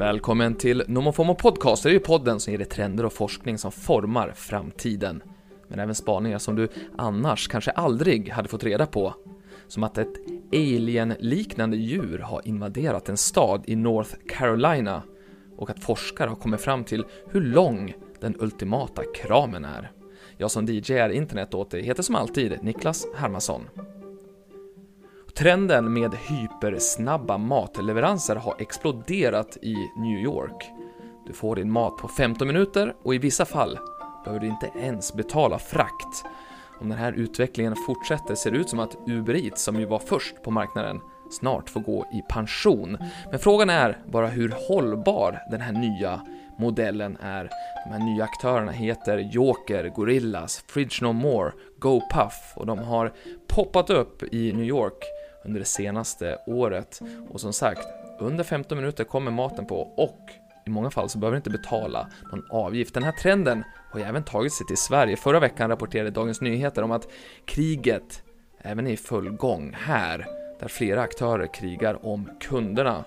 Välkommen till NomoFomo Podcast, det är ju podden som ger dig trender och forskning som formar framtiden. Men även spaningar som du annars kanske aldrig hade fått reda på. Som att ett alien-liknande djur har invaderat en stad i North Carolina och att forskare har kommit fram till hur lång den ultimata kramen är. Jag som DJ är internet åt dig heter som alltid Niklas Hermansson. Trenden med hypersnabba matleveranser har exploderat i New York. Du får din mat på 15 minuter och i vissa fall behöver du inte ens betala frakt. Om den här utvecklingen fortsätter ser det ut som att Uber Eats, som ju var först på marknaden, snart får gå i pension. Men frågan är bara hur hållbar den här nya modellen är. De här nya aktörerna heter Joker, Gorillas, Fridge No More, GoPuff och de har poppat upp i New York under det senaste året. Och som sagt, under 15 minuter kommer maten på och i många fall så behöver du inte betala någon avgift. Den här trenden har ju även tagit sig till Sverige. Förra veckan rapporterade Dagens Nyheter om att kriget även är i full gång här, där flera aktörer krigar om kunderna.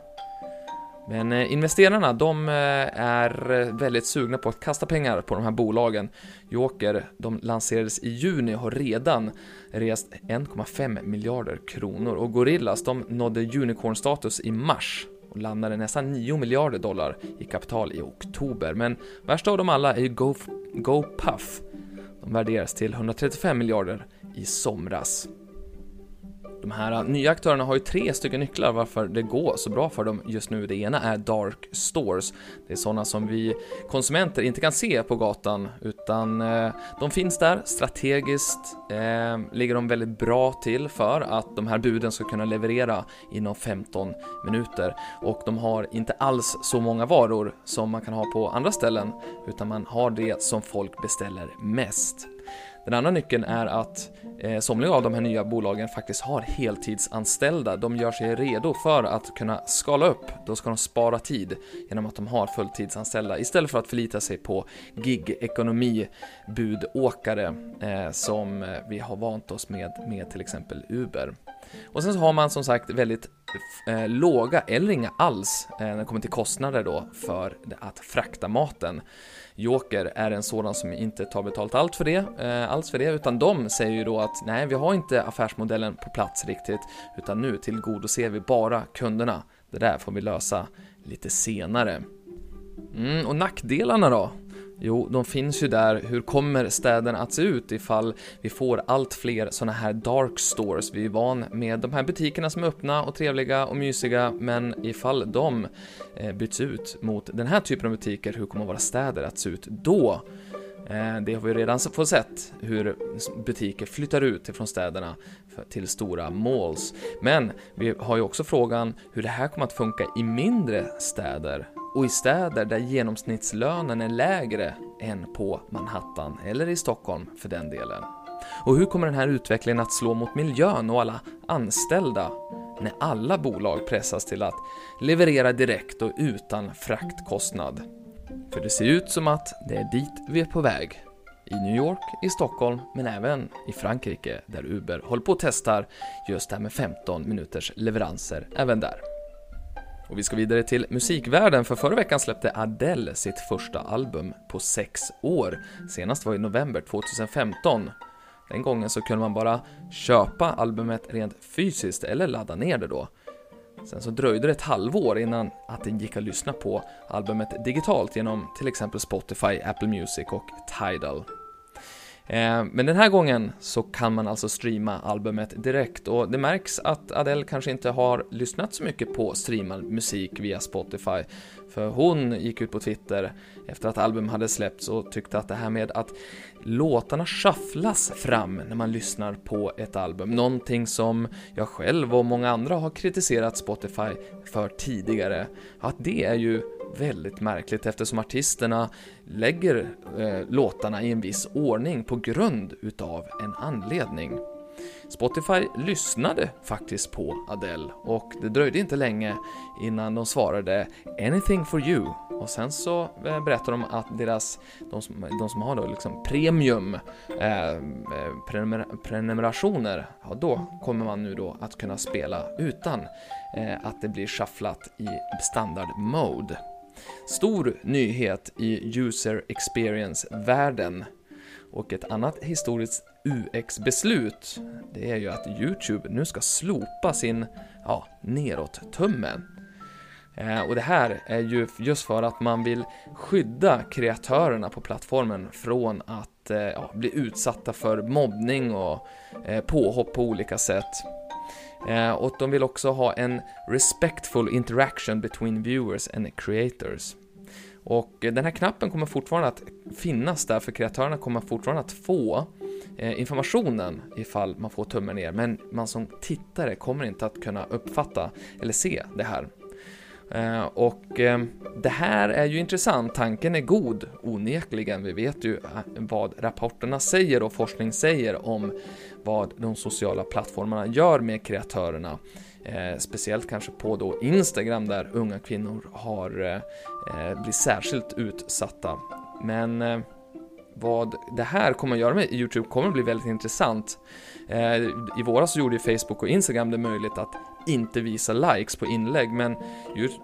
Men eh, investerarna, de eh, är eh, väldigt sugna på att kasta pengar på de här bolagen. Joker, de lanserades i juni och har redan rest 1,5 miljarder kronor och Gorillas, de nådde unicorn-status i mars och landade nästan 9 miljarder dollar i kapital i oktober. Men värst av dem alla är ju Go, GoPuff. De värderas till 135 miljarder i somras. De här nya aktörerna har ju tre stycken nycklar varför det går så bra för dem just nu. Det ena är Dark Stores. Det är sådana som vi konsumenter inte kan se på gatan utan eh, de finns där strategiskt, eh, ligger de väldigt bra till för att de här buden ska kunna leverera inom 15 minuter och de har inte alls så många varor som man kan ha på andra ställen utan man har det som folk beställer mest. Den andra nyckeln är att eh, somliga av de här nya bolagen faktiskt har heltidsanställda. De gör sig redo för att kunna skala upp. Då ska de spara tid genom att de har fulltidsanställda istället för att förlita sig på gig-ekonomi, budåkare eh, som vi har vant oss med med till exempel Uber. Och sen så har man som sagt väldigt eh, låga eller inga alls eh, när det kommer till kostnader då för att frakta maten. Joker är en sådan som inte tar betalt allt för det, eh, alls för det, utan de säger ju då att nej, vi har inte affärsmodellen på plats riktigt, utan nu tillgodoser vi bara kunderna. Det där får vi lösa lite senare. Mm, och nackdelarna då? Jo, de finns ju där. Hur kommer städerna att se ut ifall vi får allt fler sådana här dark stores? Vi är van med de här butikerna som är öppna och trevliga och mysiga, men ifall de eh, byts ut mot den här typen av butiker, hur kommer våra städer att se ut då? Eh, det har vi redan fått sett hur butiker flyttar ut ifrån städerna till stora malls. Men vi har ju också frågan hur det här kommer att funka i mindre städer och i städer där genomsnittslönen är lägre än på Manhattan eller i Stockholm för den delen. Och hur kommer den här utvecklingen att slå mot miljön och alla anställda när alla bolag pressas till att leverera direkt och utan fraktkostnad? För det ser ut som att det är dit vi är på väg. I New York, i Stockholm, men även i Frankrike där Uber håller på och testar just det här med 15 minuters leveranser även där. Och vi ska vidare till musikvärlden, för förra veckan släppte Adele sitt första album på sex år. Senast var i november 2015. Den gången så kunde man bara köpa albumet rent fysiskt eller ladda ner det då. Sen så dröjde det ett halvår innan att det gick att lyssna på albumet digitalt genom till exempel Spotify, Apple Music och Tidal. Eh, men den här gången så kan man alltså streama albumet direkt. Och det märks att Adele kanske inte har lyssnat så mycket på streamad musik via Spotify. För hon gick ut på Twitter efter att albumet hade släppts och tyckte att det här med att låtarna shufflas fram när man lyssnar på ett album, någonting som jag själv och många andra har kritiserat Spotify för tidigare, att det är ju väldigt märkligt eftersom artisterna lägger eh, låtarna i en viss ordning på grund utav en anledning. Spotify lyssnade faktiskt på Adele och det dröjde inte länge innan de svarade “Anything for you” och sen så berättade berättar de att deras, de som, de som har då liksom premium eh, eh prenumer prenumerationer, ja då kommer man nu då att kunna spela utan eh, att det blir shufflat i standard mode. Stor nyhet i user experience-världen. Och ett annat historiskt UX-beslut, det är ju att YouTube nu ska slopa sin, ja, neråt-tumme. Eh, och det här är ju just för att man vill skydda kreatörerna på plattformen från att eh, ja, bli utsatta för mobbning och eh, påhopp på olika sätt. Eh, och de vill också ha en respectful interaction between viewers and creators. Och den här knappen kommer fortfarande att finnas där, för kreatörerna kommer fortfarande att få eh, informationen ifall man får tummen ner, men man som tittare kommer inte att kunna uppfatta eller se det här. Eh, och eh, det här är ju intressant, tanken är god onekligen. Vi vet ju eh, vad rapporterna säger och forskning säger om vad de sociala plattformarna gör med kreatörerna. speciellt kanske på då Instagram där unga kvinnor har blivit särskilt utsatta. Men vad det här kommer att göra med YouTube kommer att bli väldigt intressant. I våras så gjorde ju Facebook och Instagram det möjligt att inte visa likes på inlägg, men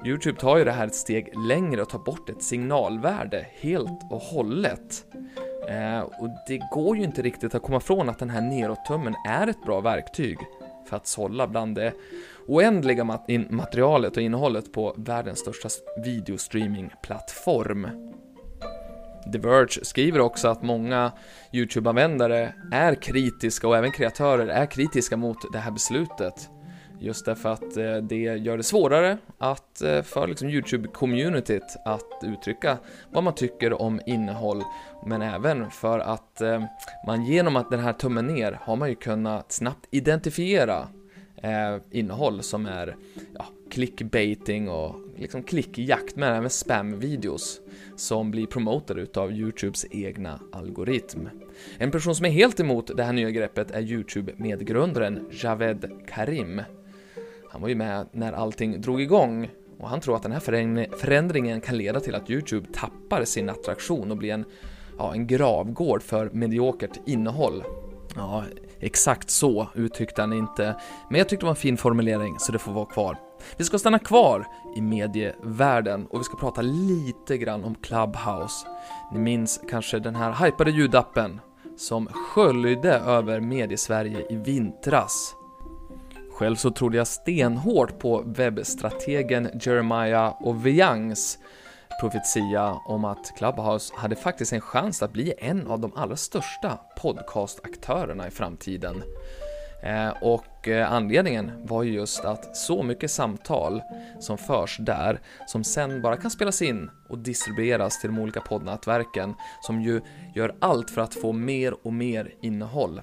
Youtube tar ju det här ett steg längre och tar bort ett signalvärde helt och hållet. Eh, och det går ju inte riktigt att komma ifrån att den här neråttummen är ett bra verktyg för att sålla bland det oändliga mat materialet och innehållet på världens största videostreamingplattform. The Verge skriver också att många YouTube-användare är kritiska och även kreatörer är kritiska mot det här beslutet. Just därför att eh, det gör det svårare att eh, för liksom YouTube-communityt att uttrycka vad man tycker om innehåll, men även för att eh, man genom att den här tummen ner har man ju kunnat snabbt identifiera innehåll som är ja, clickbaiting och liksom klickjakt, men även spam-videos som blir promotade utav YouTubes egna algoritm. En person som är helt emot det här nya greppet är YouTube-medgrundaren Javed Karim han var ju med när allting drog igång och han tror att den här förändringen kan leda till att Youtube tappar sin attraktion och blir en, ja, en gravgård för mediokert innehåll. Ja, exakt så uttryckte han inte, men jag tyckte det var en fin formulering så det får vara kvar. Vi ska stanna kvar i medievärlden och vi ska prata lite grann om Clubhouse. Ni minns kanske den här hypade ljudappen som sköljde över mediesverige i vintras. Själv så trodde jag stenhårt på webbstrategen Jeremiah Oviangs profetia om att Clubhouse hade faktiskt en chans att bli en av de allra största podcastaktörerna i framtiden. Eh, och eh, anledningen var ju just att så mycket samtal som förs där, som sen bara kan spelas in och distribueras till de olika poddnätverken, som ju gör allt för att få mer och mer innehåll.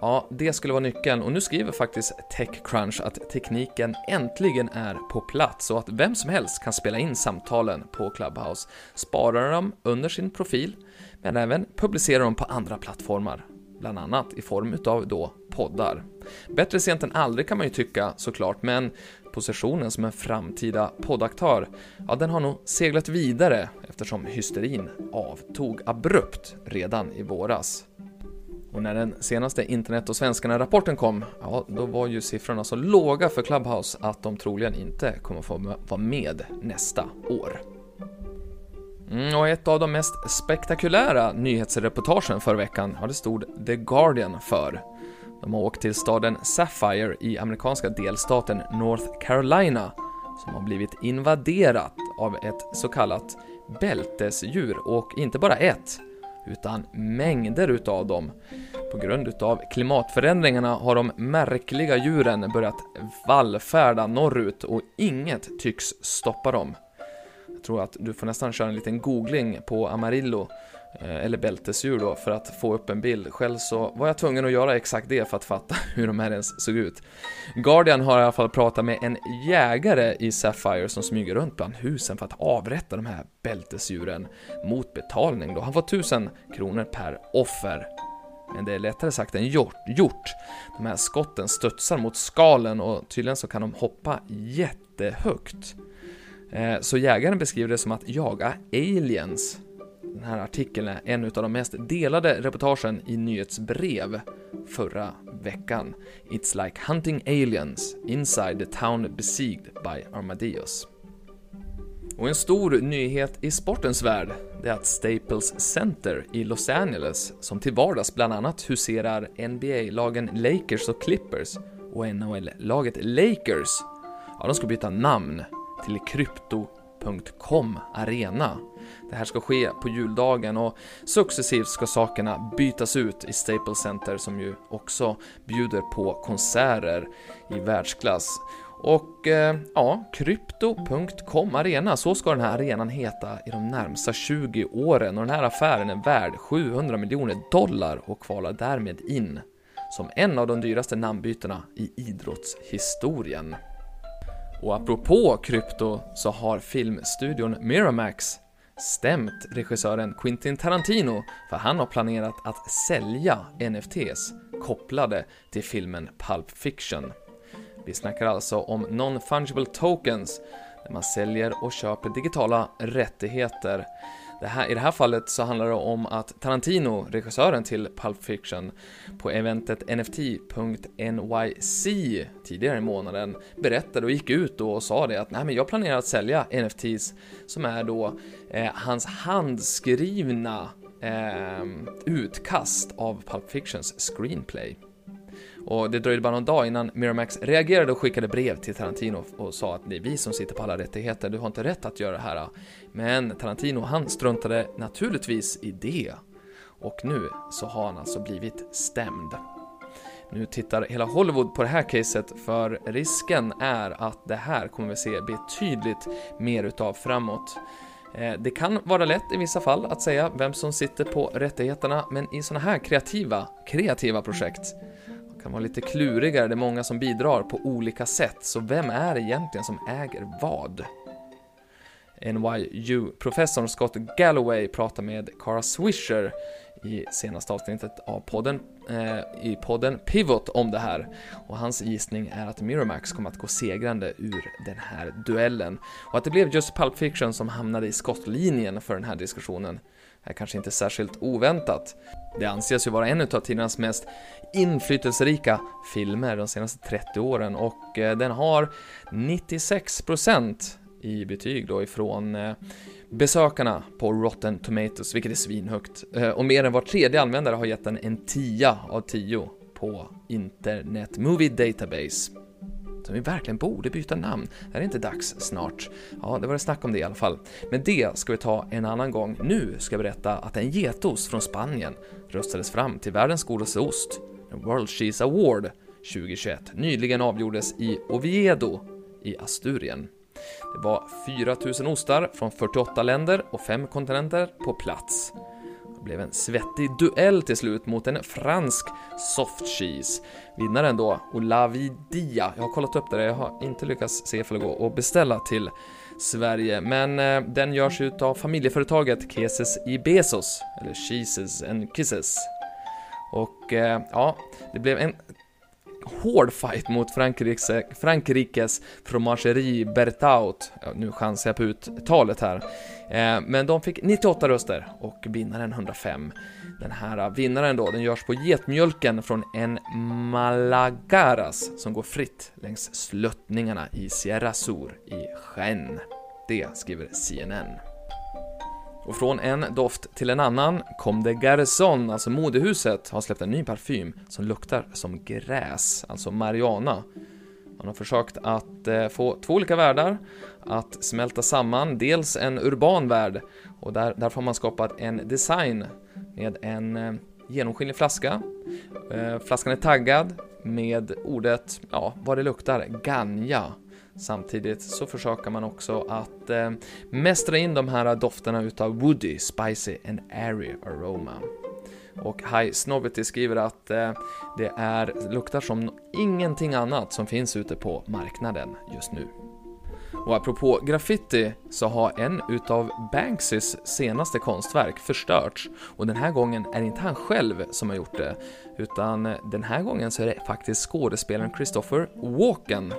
Ja, det skulle vara nyckeln och nu skriver faktiskt Techcrunch att tekniken äntligen är på plats och att vem som helst kan spela in samtalen på Clubhouse, spara dem under sin profil, men även publicera dem på andra plattformar, bland annat i form utav då poddar. Bättre sent än aldrig kan man ju tycka såklart, men positionen som en framtida poddaktör, ja den har nog seglat vidare eftersom hysterin avtog abrupt redan i våras. Och när den senaste internet och svenskarna-rapporten kom, ja, då var ju siffrorna så låga för Clubhouse att de troligen inte kommer få vara med nästa år. Mm, och ett av de mest spektakulära nyhetsreportagen förra veckan, ja, det stod The Guardian för. De har åkt till staden Sapphire i amerikanska delstaten North Carolina som har blivit invaderat av ett så kallat bältesdjur och inte bara ett, utan mängder utav dem. På grund utav klimatförändringarna har de märkliga djuren börjat vallfärda norrut och inget tycks stoppa dem. Jag tror att du får nästan köra en liten googling på Amarillo Eh, eller bältesdjur då, för att få upp en bild. Själv så var jag tvungen att göra exakt det för att fatta hur de här ens såg ut. Guardian har i alla fall pratat med en jägare i Sapphire som smyger runt bland husen för att avrätta de här bältesdjuren mot betalning då. Han får 1000 kronor per offer. Men det är lättare sagt än gjort. gjort. De här skotten studsar mot skalen och tydligen så kan de hoppa jättehögt. Eh, så jägaren beskriver det som att jaga aliens den här artikeln är en av de mest delade reportagen i nyhetsbrev förra veckan. It's like hunting aliens inside the town besieged by armadillos. Och en stor nyhet i sportens värld, det är att Staples Center i Los Angeles, som till vardags bland annat huserar NBA-lagen Lakers och Clippers och NHL-laget Lakers, ja, de ska byta namn till .com Arena. Det här ska ske på juldagen och successivt ska sakerna bytas ut i Staples Center som ju också bjuder på konserter i världsklass. Och eh, ja, Krypto.com Arena, så ska den här arenan heta i de närmsta 20 åren och den här affären är värd 700 miljoner dollar och kvalar därmed in som en av de dyraste namnbytena i idrottshistorien. Och apropå krypto så har filmstudion Miramax stämt regissören Quentin Tarantino för han har planerat att sälja NFTs kopplade till filmen Pulp Fiction. Vi snackar alltså om non-fungible tokens, där man säljer och köper digitala rättigheter. Det här, I det här fallet så handlar det om att Tarantino, regissören till Pulp Fiction, på eventet NFT.nyc tidigare i månaden berättade och gick ut och sa det att nej men jag planerar att sälja NFTs som är då eh, hans handskrivna eh, utkast av Pulp Fictions screenplay. Och det dröjde bara någon dag innan Miramax reagerade och skickade brev till Tarantino och sa att det är vi som sitter på alla rättigheter, du har inte rätt att göra det här. Men Tarantino, han struntade naturligtvis i det. Och nu så har han alltså blivit stämd. Nu tittar hela Hollywood på det här caset för risken är att det här kommer vi se betydligt mer utav framåt. Eh, det kan vara lätt i vissa fall att säga vem som sitter på rättigheterna, men i sådana här kreativa, kreativa projekt kan vara lite klurigare, det är många som bidrar på olika sätt, så vem är det egentligen som äger vad? NYU-professorn Scott Galloway pratar med Cara Swisher i senaste avsnittet av podden, eh, i podden Pivot om det här. Och hans gissning är att Miramax kommer att gå segrande ur den här duellen. Och att det blev just Pulp Fiction som hamnade i skottlinjen för den här diskussionen är kanske inte särskilt oväntat. Det anses ju vara en av tidernas mest inflytelserika filmer de senaste 30 åren och eh, den har 96% i betyg då ifrån eh, besökarna på Rotten Tomatoes, vilket är svinhögt. Eh, och mer än var tredje användare har gett den en 10 av 10 på Internet Movie Database som vi verkligen borde byta namn. Är det inte dags snart? Ja, det var det snack om det i alla fall. Men det ska vi ta en annan gång. Nu ska jag berätta att en getost från Spanien röstades fram till världens godaste ost, World Cheese Award 2021, nyligen avgjordes i Oviedo i Asturien. Det var 4000 ostar från 48 länder och 5 kontinenter på plats. Det blev en svettig duell till slut mot en fransk soft cheese. Vinnaren då, Olavidia. Jag har kollat upp det, där, jag har inte lyckats se ifall det går att beställa till Sverige, men eh, den görs ut av familjeföretaget Keses i Bezos, eller Cheeses and Kisses. Och eh, ja, det blev en hård fight mot Frankrikes, Frankrikes fromagerie Berthaut. Ja, nu chansar jag på uttalet här. Eh, men de fick 98 röster och vinnaren 105. Den här vinnaren då, den görs på getmjölken från en Malagaras som går fritt längs sluttningarna i Sierra Sur i Gen, Det skriver CNN. Och från en doft till en annan kom de Garçon, alltså modehuset, har släppt en ny parfym som luktar som gräs, alltså marijuana. Man har försökt att eh, få två olika världar att smälta samman, dels en urban värld och där, därför har man skapat en design med en eh, genomskinlig flaska. Eh, flaskan är taggad med ordet, ja, vad det luktar, ganja. Samtidigt så försöker man också att eh, mästra in de här dofterna utav woody, spicy and airy aroma. Och High Snobbity skriver att eh, det är, luktar som ingenting annat som finns ute på marknaden just nu. Och apropå graffiti så har en utav Banksys senaste konstverk förstörts och den här gången är det inte han själv som har gjort det utan den här gången så är det faktiskt skådespelaren Christopher Walken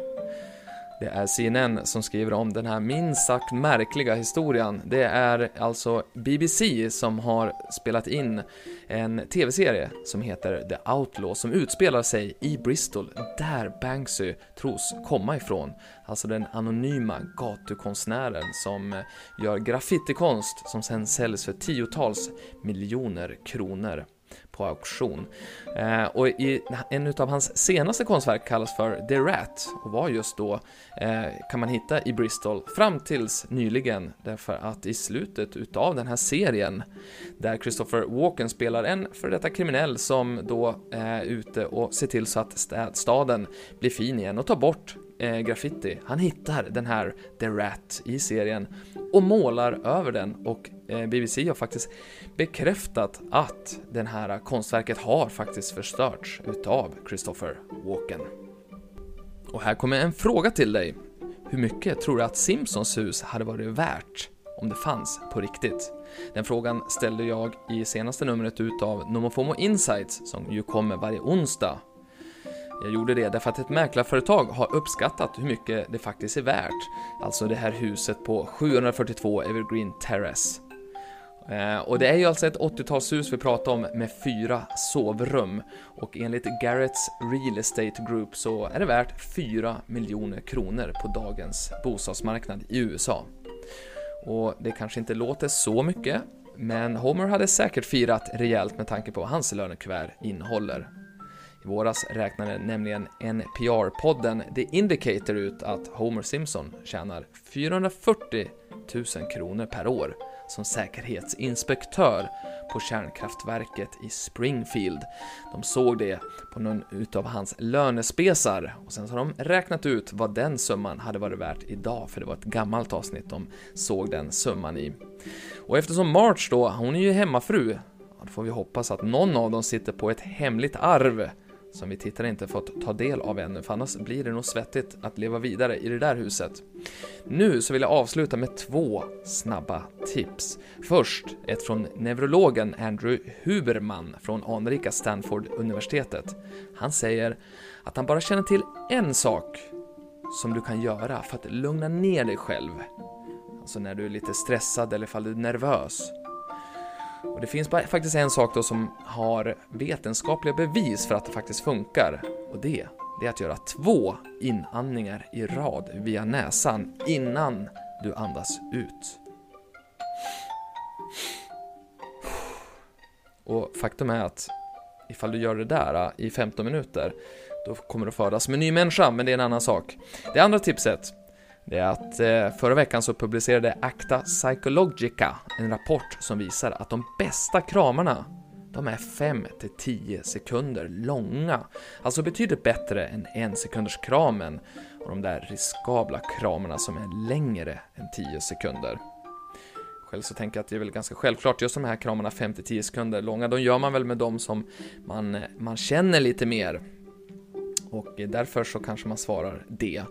det är CNN som skriver om den här minst sagt märkliga historien. Det är alltså BBC som har spelat in en TV-serie som heter The Outlaw som utspelar sig i Bristol, där Banksy tros komma ifrån. Alltså den anonyma gatukonstnären som gör graffitikonst som sen säljs för tiotals miljoner kronor på auktion. Eh, och i, en av hans senaste konstverk kallas för The Rat och var just då, eh, kan man hitta i Bristol fram tills nyligen därför att i slutet utav den här serien där Christopher Walken spelar en för detta kriminell som då eh, är ute och ser till så att staden blir fin igen och tar bort eh, graffiti. Han hittar den här The Rat i serien och målar över den och eh, BBC har faktiskt bekräftat att det här konstverket har faktiskt förstörts utav Christopher Walken. Och här kommer en fråga till dig. Hur mycket tror du att Simpsons hus hade varit värt om det fanns på riktigt? Den frågan ställde jag i senaste numret utav Nomofomo Insights som ju kommer varje onsdag jag gjorde det därför att ett mäklarföretag har uppskattat hur mycket det faktiskt är värt. Alltså det här huset på 742 Evergreen Terrace. Eh, och det är ju alltså ett 80-talshus vi pratar om med fyra sovrum och enligt Garretts Real Estate Group så är det värt 4 miljoner kronor på dagens bostadsmarknad i USA. Och det kanske inte låter så mycket, men Homer hade säkert firat rejält med tanke på vad hans lönekuvert innehåller. I våras räknade nämligen NPR-podden The Indicator ut att Homer Simpson tjänar 440 000 kronor per år som säkerhetsinspektör på kärnkraftverket i Springfield. De såg det på någon utav hans lönespesar och sen så har de räknat ut vad den summan hade varit värt idag, för det var ett gammalt avsnitt de såg den summan i. Och eftersom March då, hon är ju hemmafru, då får vi hoppas att någon av dem sitter på ett hemligt arv som vi tittare inte fått ta del av ännu, för annars blir det nog svettigt att leva vidare i det där huset. Nu så vill jag avsluta med två snabba tips. Först ett från neurologen Andrew Huberman från anrika Stanford-universitetet. Han säger att han bara känner till en sak som du kan göra för att lugna ner dig själv. Alltså när du är lite stressad eller ifall du är nervös. Och det finns faktiskt en sak då som har vetenskapliga bevis för att det faktiskt funkar. Och det, det är att göra två inandningar i rad via näsan innan du andas ut. Och faktum är att ifall du gör det där äh, i 15 minuter, då kommer du födas som en ny människa, men det är en annan sak. Det andra tipset det är att eh, förra veckan så publicerade Acta Psychologica en rapport som visar att de bästa kramarna de är 5-10 sekunder långa. Alltså betydligt bättre än en sekunders kramen och de där riskabla kramarna som är längre än 10 sekunder. Själv så tänker jag att det är väl ganska självklart, just de här kramarna 5-10 sekunder långa, de gör man väl med de som man, man känner lite mer och därför så kanske man svarar det.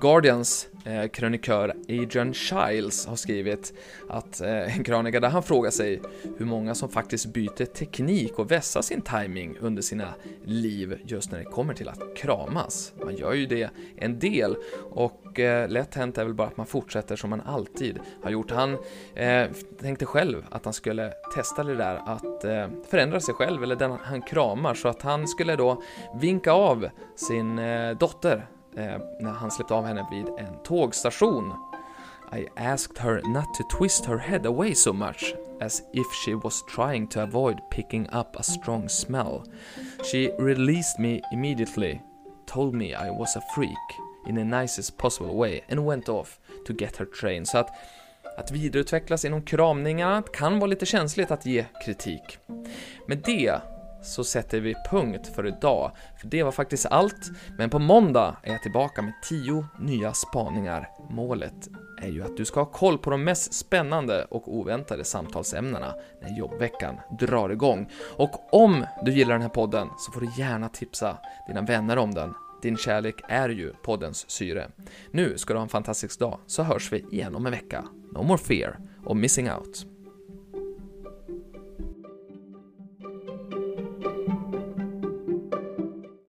Guardians eh, krönikör Adrian Childs har skrivit att eh, en krönika där han frågar sig hur många som faktiskt byter teknik och vässar sin timing under sina liv just när det kommer till att kramas. Man gör ju det en del och eh, lätt hänt är väl bara att man fortsätter som man alltid har gjort. Han eh, tänkte själv att han skulle testa det där att eh, förändra sig själv eller den han kramar så att han skulle då vinka av sin eh, dotter eh, när han släppte av henne vid en tågstation. I asked her not to twist her head away so much, as if she was trying to avoid picking up a strong smell. She released me immediately, told me I was a freak in the nicest possible way and went off to get her train. Så att, att vidareutvecklas inom kramningarna kan vara lite känsligt att ge kritik. Med det så sätter vi punkt för idag, för det var faktiskt allt. Men på måndag är jag tillbaka med 10 nya spaningar. Målet är ju att du ska ha koll på de mest spännande och oväntade samtalsämnena när jobbveckan drar igång. Och om du gillar den här podden så får du gärna tipsa dina vänner om den. Din kärlek är ju poddens syre. Nu ska du ha en fantastisk dag, så hörs vi igen om en vecka. No more fear och missing out.